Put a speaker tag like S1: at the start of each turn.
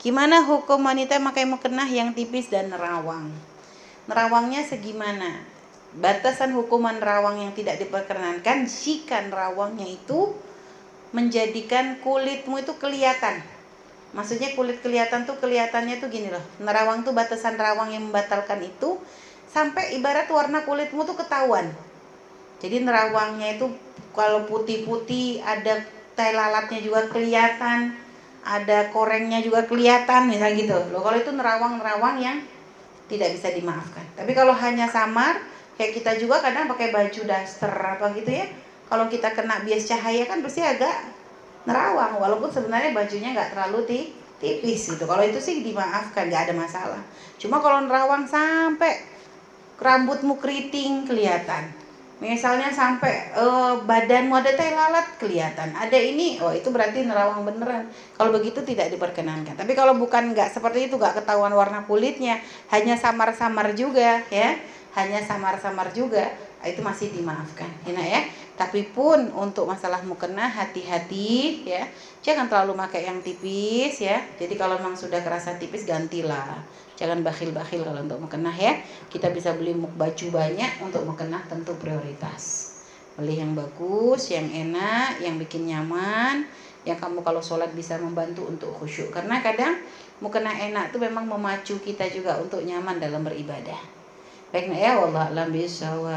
S1: Gimana hukum wanita pakai mukena yang tipis dan nerawang? Nerawangnya segimana? Batasan hukuman nerawang yang tidak diperkenankan jika nerawangnya itu menjadikan kulitmu itu kelihatan. Maksudnya kulit kelihatan tuh kelihatannya tuh gini loh. Nerawang tuh batasan rawang yang membatalkan itu sampai ibarat warna kulitmu tuh ketahuan. Jadi nerawangnya itu kalau putih-putih ada tai lalatnya juga kelihatan ada korengnya juga kelihatan misalnya gitu. Loh kalau itu nerawang-nerawang yang tidak bisa dimaafkan. Tapi kalau hanya samar kayak kita juga kadang pakai baju daster apa gitu ya kalau kita kena bias cahaya kan pasti agak nerawang walaupun sebenarnya bajunya nggak terlalu tipis gitu. Kalau itu sih dimaafkan nggak ada masalah. Cuma kalau nerawang sampai rambutmu keriting kelihatan misalnya sampai uh, badanmu ada tai lalat kelihatan. Ada ini oh itu berarti nerawang beneran. Kalau begitu tidak diperkenankan. Tapi kalau bukan nggak seperti itu nggak ketahuan warna kulitnya hanya samar-samar juga ya. Hanya samar-samar juga itu masih dimaafkan ya ya. Tapi pun untuk masalah mukena hati-hati ya. Jangan terlalu pakai yang tipis ya. Jadi kalau memang sudah kerasa tipis gantilah. Jangan bakhil-bakhil kalau untuk mukena ya. Kita bisa beli baju banyak untuk mukena tentu prioritas. Beli yang bagus yang enak yang bikin nyaman yang kamu kalau sholat bisa membantu untuk khusyuk. Karena kadang mukena enak itu memang memacu kita juga untuk nyaman dalam beribadah. Baik ya Allah alam bisawab